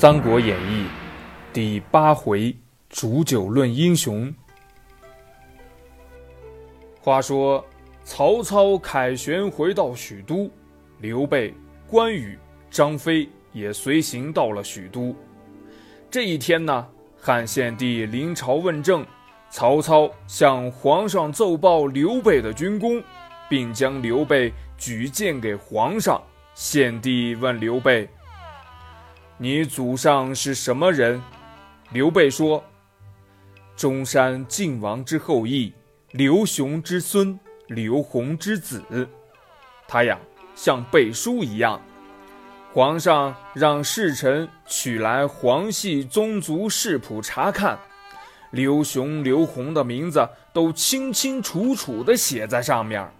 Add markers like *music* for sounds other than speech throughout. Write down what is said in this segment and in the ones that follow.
三国演义》第八回煮酒论英雄。话说曹操凯旋回到许都，刘备、关羽、张飞也随行到了许都。这一天呢，汉献帝临朝问政，曹操向皇上奏报刘备的军功，并将刘备举荐给皇上。献帝问刘备。你祖上是什么人？刘备说：“中山靖王之后裔，刘雄之孙，刘宏之子。”他呀，像背书一样。皇上让侍臣取来皇系宗族世谱查看，刘雄、刘宏的名字都清清楚楚地写在上面。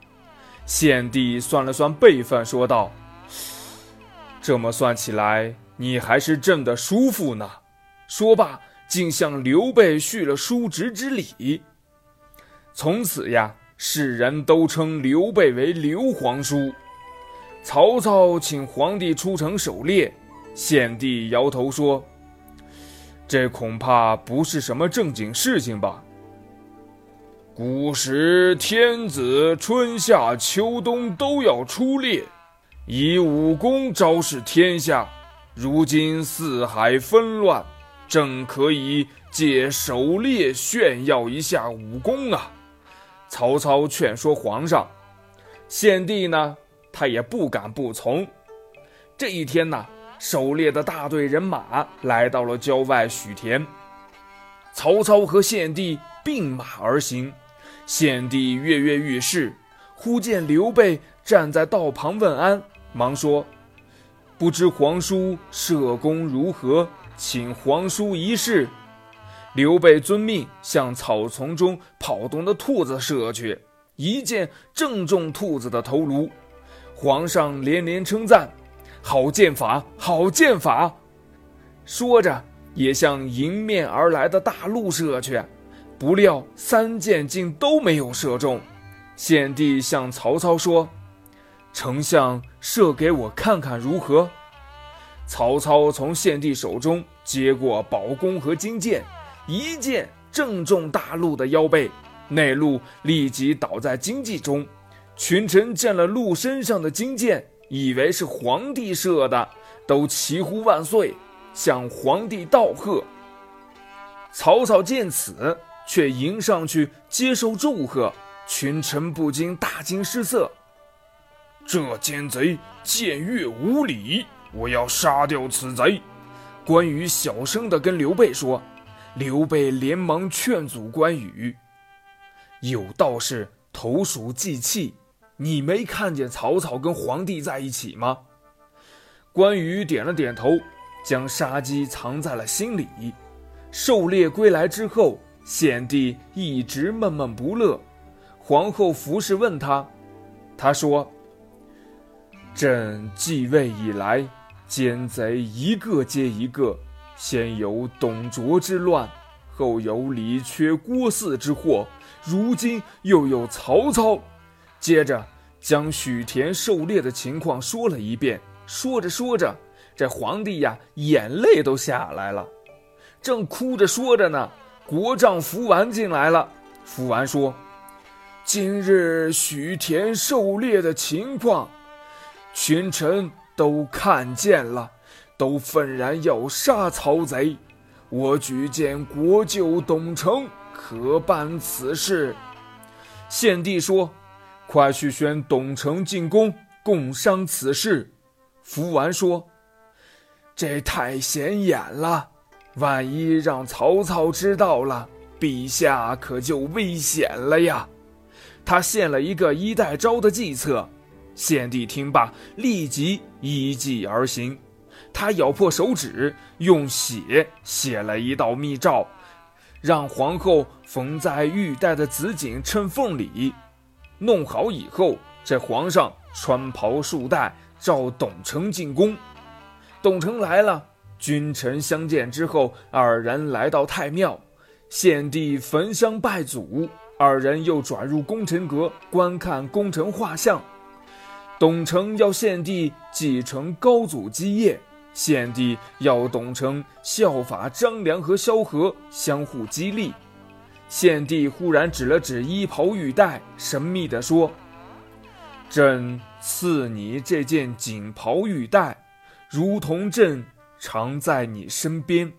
献帝算了算辈分，说道：“这么算起来。”你还是朕的叔父呢。说罢，竟向刘备续了叔侄之礼。从此呀，世人都称刘备为刘皇叔。曹操请皇帝出城狩猎，献帝摇头说：“这恐怕不是什么正经事情吧？古时天子春夏秋冬都要出猎，以武功昭示天下。”如今四海纷乱，正可以借狩猎炫耀一下武功啊！曹操劝说皇上，献帝呢，他也不敢不从。这一天呢，狩猎的大队人马来到了郊外许田，曹操和献帝并马而行。献帝跃跃欲试，忽见刘备站在道旁问安，忙说。不知皇叔射功如何，请皇叔一试。刘备遵命，向草丛中跑动的兔子射去，一箭正中兔子的头颅。皇上连连称赞：“好剑法，好剑法！”说着，也向迎面而来的大鹿射去，不料三箭竟都没有射中。献帝向曹操说。丞相射给我看看如何？曹操从献帝手中接过宝弓和金箭，一箭正中大鹿的腰背，那鹿立即倒在荆棘中。群臣见了鹿身上的金箭，以为是皇帝射的，都齐呼万岁，向皇帝道贺。曹操见此，却迎上去接受祝贺，群臣不禁大惊失色。这奸贼僭越无礼，我要杀掉此贼！关羽小声地跟刘备说。刘备连忙劝阻关羽：“有道是投鼠忌器，你没看见曹操跟皇帝在一起吗？”关羽点了点头，将杀机藏在了心里。狩猎归来之后，献帝一直闷闷不乐。皇后服侍问他，他说。朕继位以来，奸贼一个接一个，先有董卓之乱，后有李缺、郭汜之祸，如今又有曹操。接着将许田狩猎的情况说了一遍。说着说着，这皇帝呀，眼泪都下来了。正哭着说着呢，国丈福完进来了。福完说：“今日许田狩猎的情况。”群臣都看见了，都愤然要杀曹贼。我举荐国舅董承，可办此事。献帝说：“快去宣董承进宫，共商此事。”福完说：“这太显眼了，万一让曹操知道了，陛下可就危险了呀。”他献了一个衣带诏的计策。献帝听罢，立即依计而行。他咬破手指，用血写了一道密诏，让皇后缝在玉带的紫锦衬缝里。弄好以后，这皇上穿袍束带，召董承进宫。董承来了，君臣相见之后，二人来到太庙，献帝焚香拜祖，二人又转入功臣阁观看功臣画像。董承要献帝继承高祖基业，献帝要董承效法张良和萧何，相互激励。献帝忽然指了指衣袍玉带，神秘地说：“朕赐你这件锦袍玉带，如同朕常在你身边。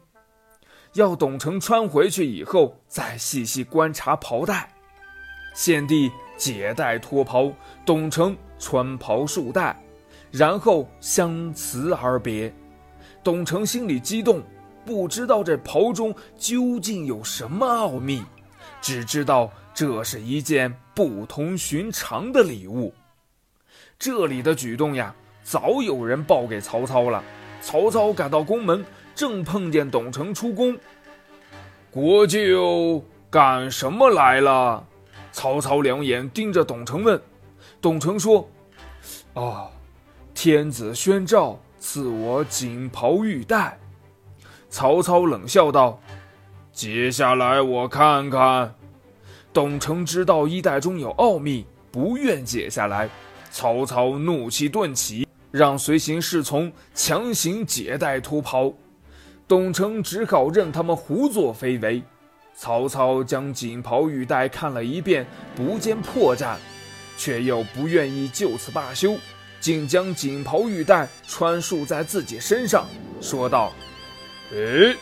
要董承穿回去以后，再细细观察袍带。”献帝解带脱袍，董承穿袍束带，然后相辞而别。董承心里激动，不知道这袍中究竟有什么奥秘。只知道这是一件不同寻常的礼物。这里的举动呀，早有人报给曹操了。曹操赶到宫门，正碰见董承出宫。国舅干什么来了？曹操两眼盯着董承问。董承说：“啊，天子宣诏赐我锦袍玉带。”曹操冷笑道。接下来我看看。董承知道衣带中有奥秘，不愿解下来。曹操怒气顿起，让随行侍从强行解带脱袍。董承只好任他们胡作非为。曹操将锦袍玉带看了一遍，不见破绽，却又不愿意就此罢休，竟将锦袍玉带穿束在自己身上，说道：“诶。”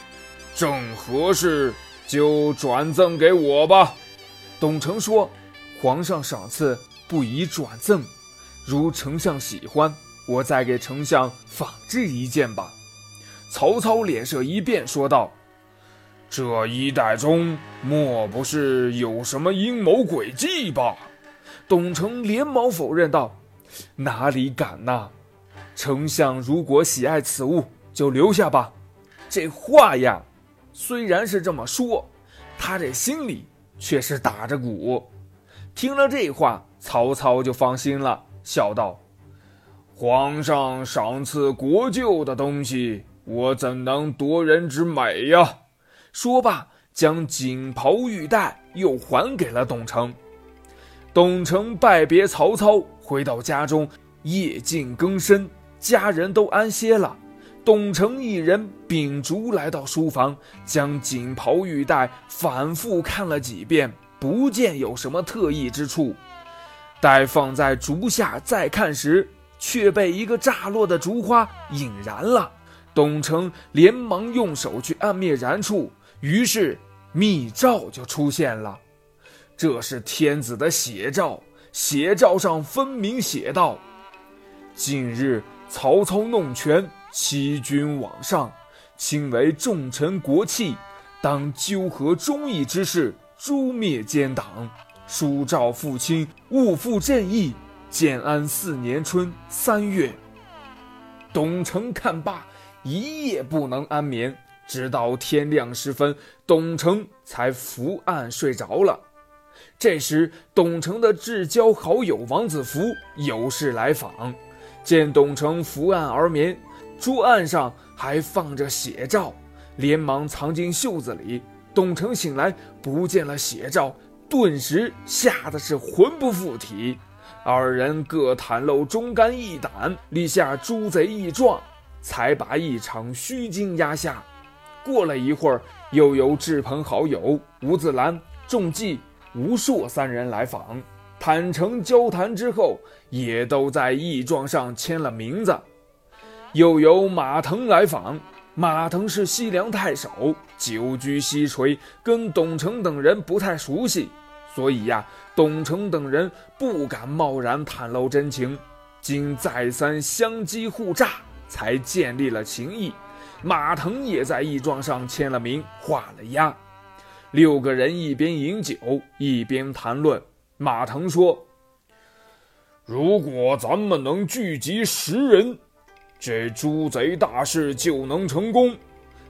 正合适，就转赠给我吧。董承说：“皇上赏赐，不宜转赠。如丞相喜欢，我再给丞相仿制一件吧。”曹操脸色一变，说道：“这衣带中莫不是有什么阴谋诡计吧？”董承连忙否认道：“哪里敢呐！丞相如果喜爱此物，就留下吧。这话呀。”虽然是这么说，他这心里却是打着鼓。听了这话，曹操就放心了，笑道：“皇上赏赐国舅的东西，我怎能夺人之美呀？”说罢，将锦袍玉带又还给了董承。董承拜别曹操，回到家中，夜静更深，家人都安歇了。董承一人秉烛来到书房，将锦袍玉带反复看了几遍，不见有什么特异之处。待放在烛下再看时，却被一个炸落的烛花引燃了。董承连忙用手去按灭燃处，于是密诏就出现了。这是天子的写照，写照上分明写道：“近日曹操弄权。”欺君罔上，亲为重臣国戚，当纠合忠义之士，诛灭奸党。书诏父亲，勿负朕意。建安四年春三月，董承看罢，一夜不能安眠，直到天亮时分，董承才伏案睡着了。这时，董承的至交好友王子服有事来访，见董承伏案而眠。桌案上还放着血诏，连忙藏进袖子里。董承醒来，不见了血诏，顿时吓得是魂不附体。二人各袒露忠肝义胆，立下诛贼义状，才把一场虚惊压下。过了一会儿，又有志朋好友吴子兰、中计、吴硕三人来访，坦诚交谈之后，也都在义状上签了名字。又有马腾来访，马腾是西凉太守，久居西陲，跟董承等人不太熟悉，所以呀，董承等人不敢贸然袒露真情，经再三相击互诈，才建立了情谊。马腾也在义状上签了名，画了押。六个人一边饮酒一边谈论。马腾说：“如果咱们能聚集十人。”这诛贼大事就能成功。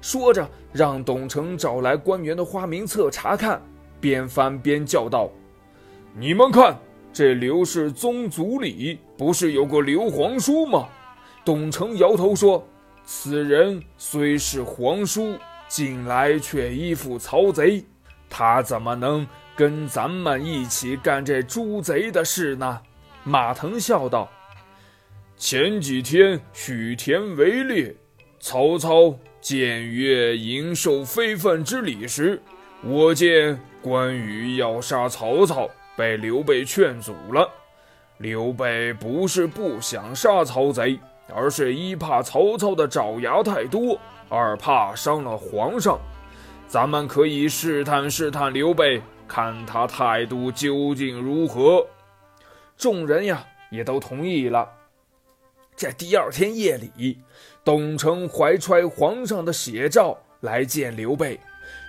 说着，让董承找来官员的花名册查看，边翻边叫道：“你们看，这刘氏宗族里不是有个刘皇叔吗？”董承摇头说：“此人虽是皇叔，近来却依附曹贼，他怎么能跟咱们一起干这诛贼的事呢？”马腾笑道。前几天许田围猎，曹操僭越营受非分之礼时，我见关羽要杀曹操，被刘备劝阻了。刘备不是不想杀曹贼，而是一怕曹操的爪牙太多，二怕伤了皇上。咱们可以试探试探刘备，看他态度究竟如何。众人呀，也都同意了。在第二天夜里，董承怀揣皇上的写照来见刘备。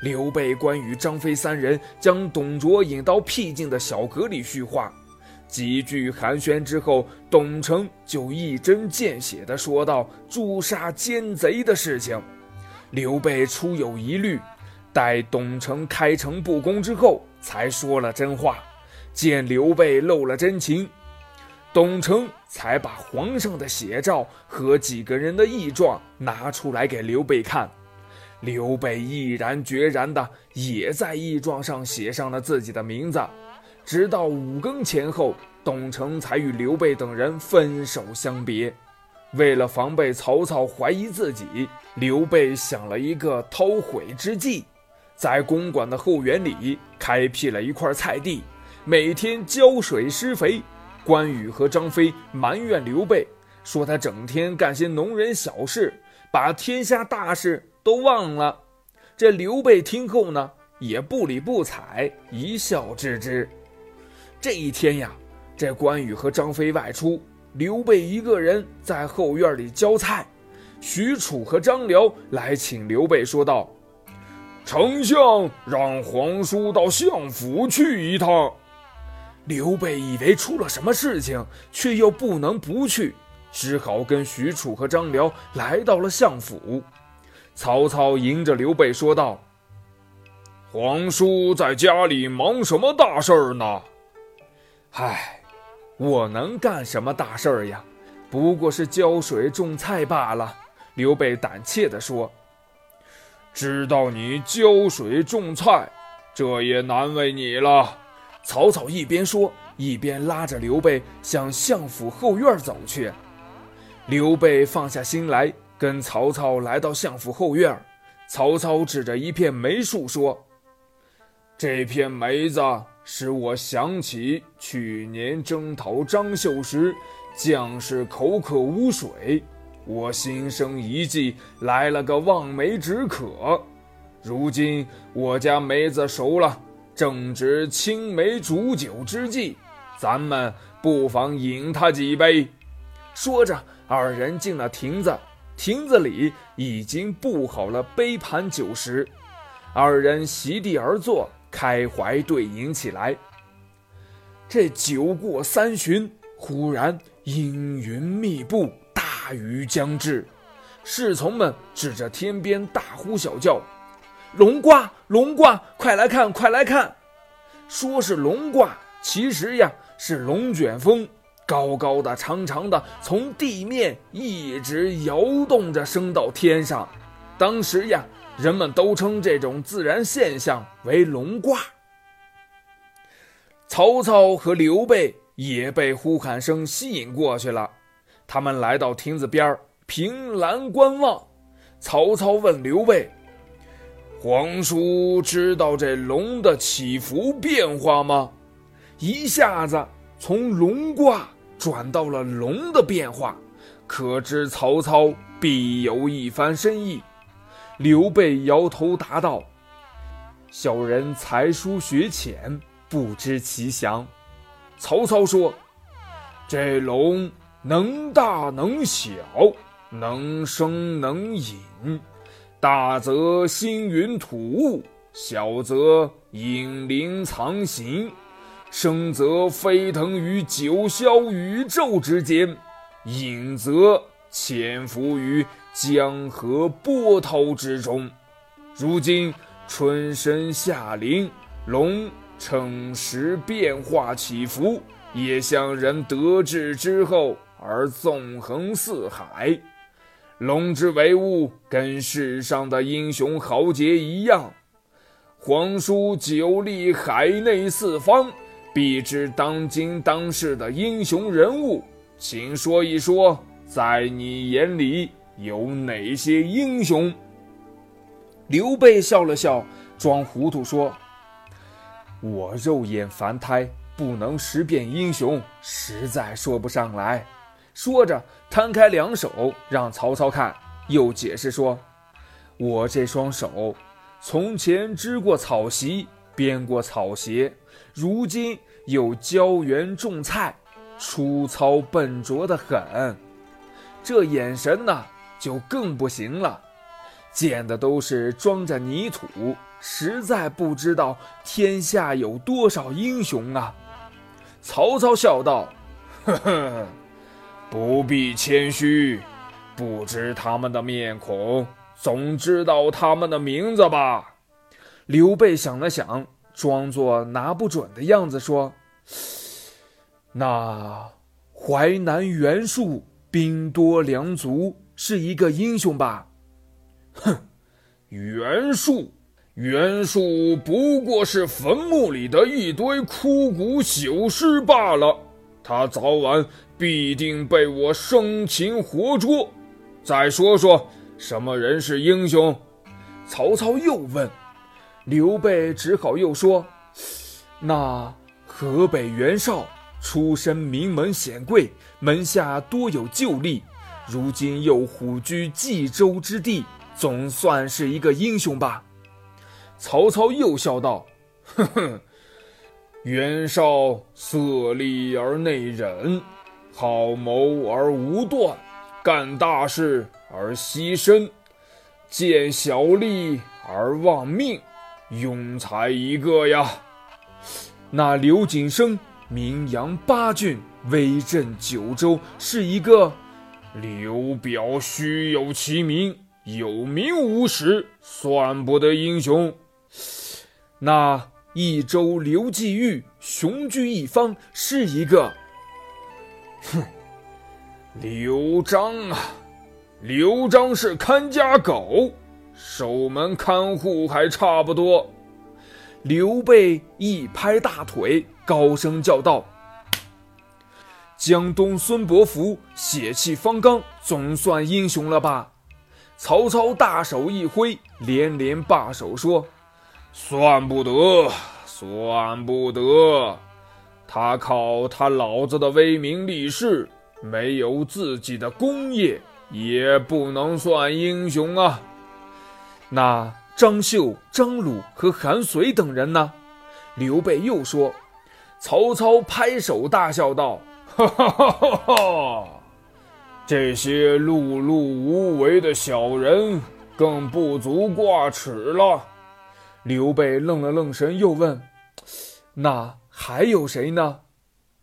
刘备、关羽、张飞三人将董卓引到僻静的小阁里叙话。几句寒暄之后，董承就一针见血地说道：“诛杀奸贼的事情。”刘备初有疑虑。待董承开诚布公之后，才说了真话。见刘备露了真情，董承才把皇上的写照和几个人的义状拿出来给刘备看。刘备毅然决然的也在义状上写上了自己的名字。直到五更前后，董承才与刘备等人分手相别。为了防备曹操怀疑自己，刘备想了一个偷悔之计。在公馆的后园里开辟了一块菜地，每天浇水施肥。关羽和张飞埋怨刘备，说他整天干些农人小事，把天下大事都忘了。这刘备听后呢，也不理不睬，一笑置之。这一天呀，这关羽和张飞外出，刘备一个人在后院里浇菜。许褚和张辽来请刘备，说道。丞相让皇叔到相府去一趟，刘备以为出了什么事情，却又不能不去，只好跟许褚和张辽来到了相府。曹操迎着刘备说道：“皇叔在家里忙什么大事儿呢？”“唉，我能干什么大事儿呀？不过是浇水种菜罢了。”刘备胆怯地说。知道你浇水种菜，这也难为你了。曹操一边说，一边拉着刘备向相府后院走去。刘备放下心来，跟曹操来到相府后院。曹操指着一片梅树说：“这片梅子使我想起去年征讨张绣时，将士口渴无水。”我心生一计，来了个望梅止渴。如今我家梅子熟了，正值青梅煮酒之际，咱们不妨饮他几杯。说着，二人进了亭子，亭子里已经布好了杯盘酒食，二人席地而坐，开怀对饮起来。这酒过三巡，忽然阴云密布。大雨将至，侍从们指着天边大呼小叫：“龙卦，龙卦，快来看，快来看！”说是龙卦，其实呀是龙卷风，高高的、长长的，从地面一直摇动着升到天上。当时呀，人们都称这种自然现象为龙卦。曹操和刘备也被呼喊声吸引过去了。他们来到亭子边儿，凭栏观望。曹操问刘备：“皇叔知道这龙的起伏变化吗？”一下子从龙卦转到了龙的变化，可知曹操必有一番深意。刘备摇头答道：“小人才疏学浅，不知其详。”曹操说：“这龙。”能大能小，能生能隐，大则星云吐雾，小则隐灵藏形，生则飞腾于九霄宇宙之间，隐则潜伏于江河波涛之中。如今春生夏临，龙乘时变化起伏，也向人得志之后。而纵横四海，龙之为物，跟世上的英雄豪杰一样。皇叔久历海内四方，必知当今当世的英雄人物，请说一说，在你眼里有哪些英雄？刘备笑了笑，装糊涂说：“我肉眼凡胎，不能识辨英雄，实在说不上来。”说着，摊开两手让曹操看，又解释说：“我这双手，从前织过草席，编过草鞋，如今又浇园种菜，粗糙笨拙的很。这眼神呢，就更不行了。”见的都是装着泥土，实在不知道天下有多少英雄啊！曹操笑道：“呵呵，不必谦虚，不知他们的面孔，总知道他们的名字吧？”刘备想了想，装作拿不准的样子说：“那淮南袁术兵多粮足，是一个英雄吧？”哼，袁术，袁术不过是坟墓里的一堆枯骨朽尸罢了。他早晚必定被我生擒活捉。再说说，什么人是英雄？曹操又问。刘备只好又说：“那河北袁绍出身名门显贵，门下多有旧吏，如今又虎居冀州之地。”总算是一个英雄吧。曹操又笑道：“哼 *laughs* 哼，袁绍色厉而内忍，好谋而无断，干大事而牺牲，见小利而忘命，庸才一个呀。那刘景升名扬八郡，威震九州，是一个刘表虚有其名。”有名无实，算不得英雄。那益州刘季玉雄踞一方，是一个。哼，刘璋啊，刘璋是看家狗，守门看护还差不多。刘备一拍大腿，高声叫道：“江东孙伯符血气方刚，总算英雄了吧？”曹操大手一挥，连连罢手说：“算不得，算不得。他靠他老子的威名立世，没有自己的功业，也不能算英雄啊。那张绣、张鲁和韩遂等人呢？”刘备又说。曹操拍手大笑道：“哈哈哈哈哈！”这些碌碌无为的小人更不足挂齿了。刘备愣了愣神，又问：“那还有谁呢？”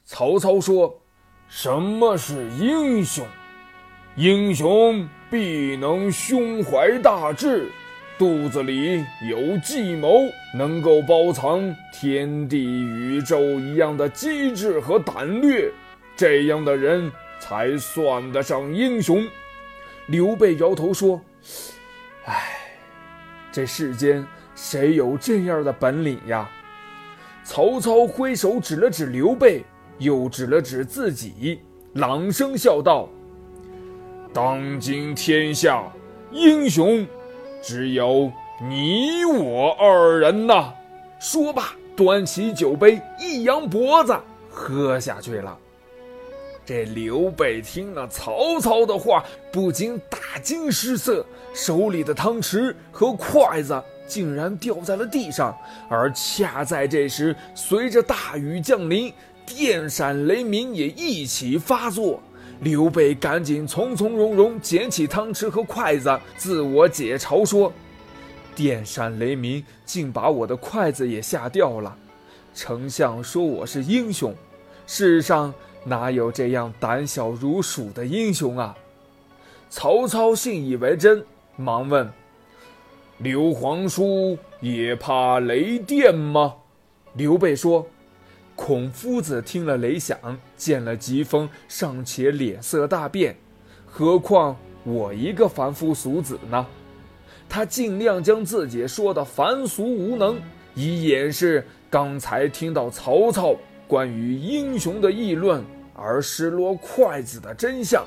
曹操说：“什么是英雄？英雄必能胸怀大志，肚子里有计谋，能够包藏天地宇宙一样的机智和胆略。这样的人。”才算得上英雄。刘备摇头说：“唉，这世间谁有这样的本领呀？”曹操挥手指了指刘备，又指了指自己，朗声笑道：“当今天下英雄，只有你我二人呐！”说罢，端起酒杯，一扬脖子，喝下去了。这刘备听了曹操的话，不禁大惊失色，手里的汤匙和筷子竟然掉在了地上。而恰在这时，随着大雨降临，电闪雷鸣也一起发作。刘备赶紧从从容容捡起汤匙和筷子，自我解嘲说：“电闪雷鸣竟把我的筷子也吓掉了。丞相说我是英雄，世上……”哪有这样胆小如鼠的英雄啊？曹操信以为真，忙问：“刘皇叔也怕雷电吗？”刘备说：“孔夫子听了雷响，见了疾风，尚且脸色大变，何况我一个凡夫俗子呢？”他尽量将自己说的凡俗无能，以掩饰刚才听到曹操关于英雄的议论。而失落筷子的真相，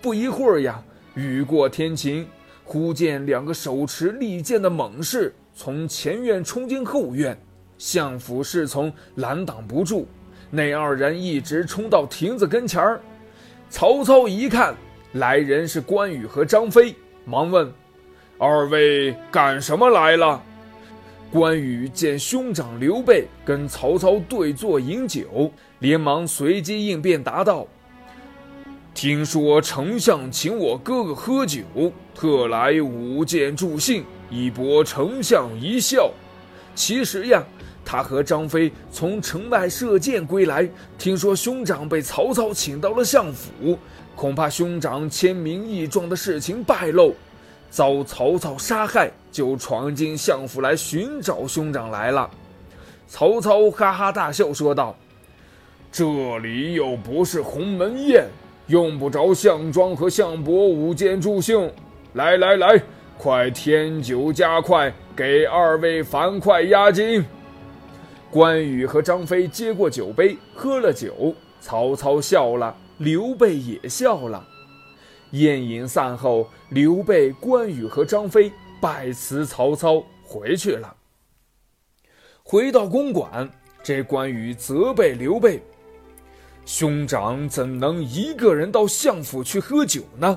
不一会儿呀，雨过天晴，忽见两个手持利剑的猛士从前院冲进后院，相府侍从拦挡不住，那二人一直冲到亭子跟前儿。曹操一看，来人是关羽和张飞，忙问：“二位干什么来了？”关羽见兄长刘备跟曹操对坐饮酒，连忙随机应变答道。听说丞相请我哥哥喝酒，特来舞剑助兴，以博丞相一笑。其实呀，他和张飞从城外射箭归来，听说兄长被曹操请到了相府，恐怕兄长签名义状的事情败露，遭曹操杀害，就闯进相府来寻找兄长来了。曹操哈哈大笑说道：“这里又不是鸿门宴。”用不着项庄和项伯舞剑助兴，来来来，快添酒加快，给二位樊哙压惊。关羽和张飞接过酒杯，喝了酒。曹操笑了，刘备也笑了。宴饮散后，刘备、关羽和张飞拜辞曹操回去了。回到公馆，这关羽责备刘备。兄长怎能一个人到相府去喝酒呢？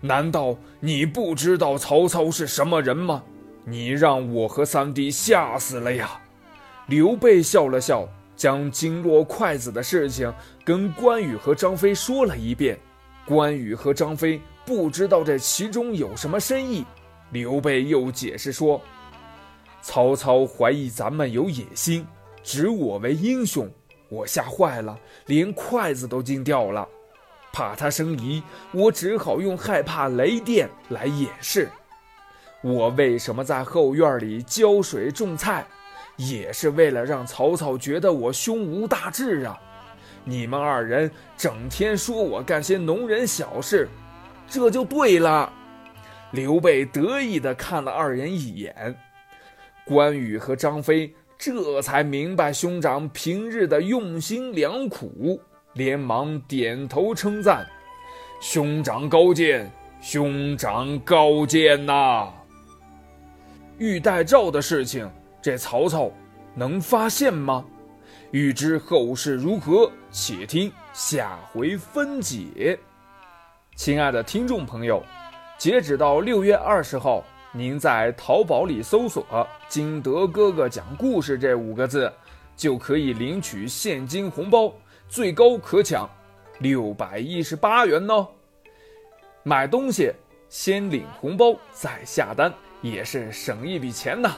难道你不知道曹操是什么人吗？你让我和三弟吓死了呀！刘备笑了笑，将金落筷子的事情跟关羽和张飞说了一遍。关羽和张飞不知道这其中有什么深意。刘备又解释说：“曹操怀疑咱们有野心，指我为英雄。”我吓坏了，连筷子都惊掉了，怕他生疑，我只好用害怕雷电来掩饰。我为什么在后院里浇水种菜，也是为了让曹操觉得我胸无大志啊！你们二人整天说我干些农人小事，这就对了。刘备得意地看了二人一眼，关羽和张飞。这才明白兄长平日的用心良苦，连忙点头称赞：“兄长高见，兄长高见呐！”欲戴诏的事情，这曹操能发现吗？欲知后事如何，且听下回分解。亲爱的听众朋友，截止到六月二十号。您在淘宝里搜索“金德哥哥讲故事”这五个字，就可以领取现金红包，最高可抢六百一十八元哦。买东西先领红包再下单，也是省一笔钱呐。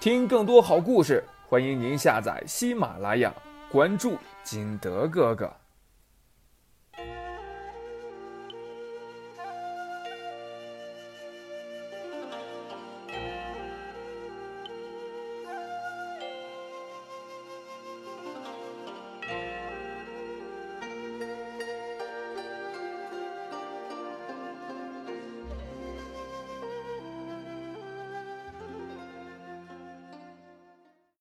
听更多好故事，欢迎您下载喜马拉雅，关注金德哥哥。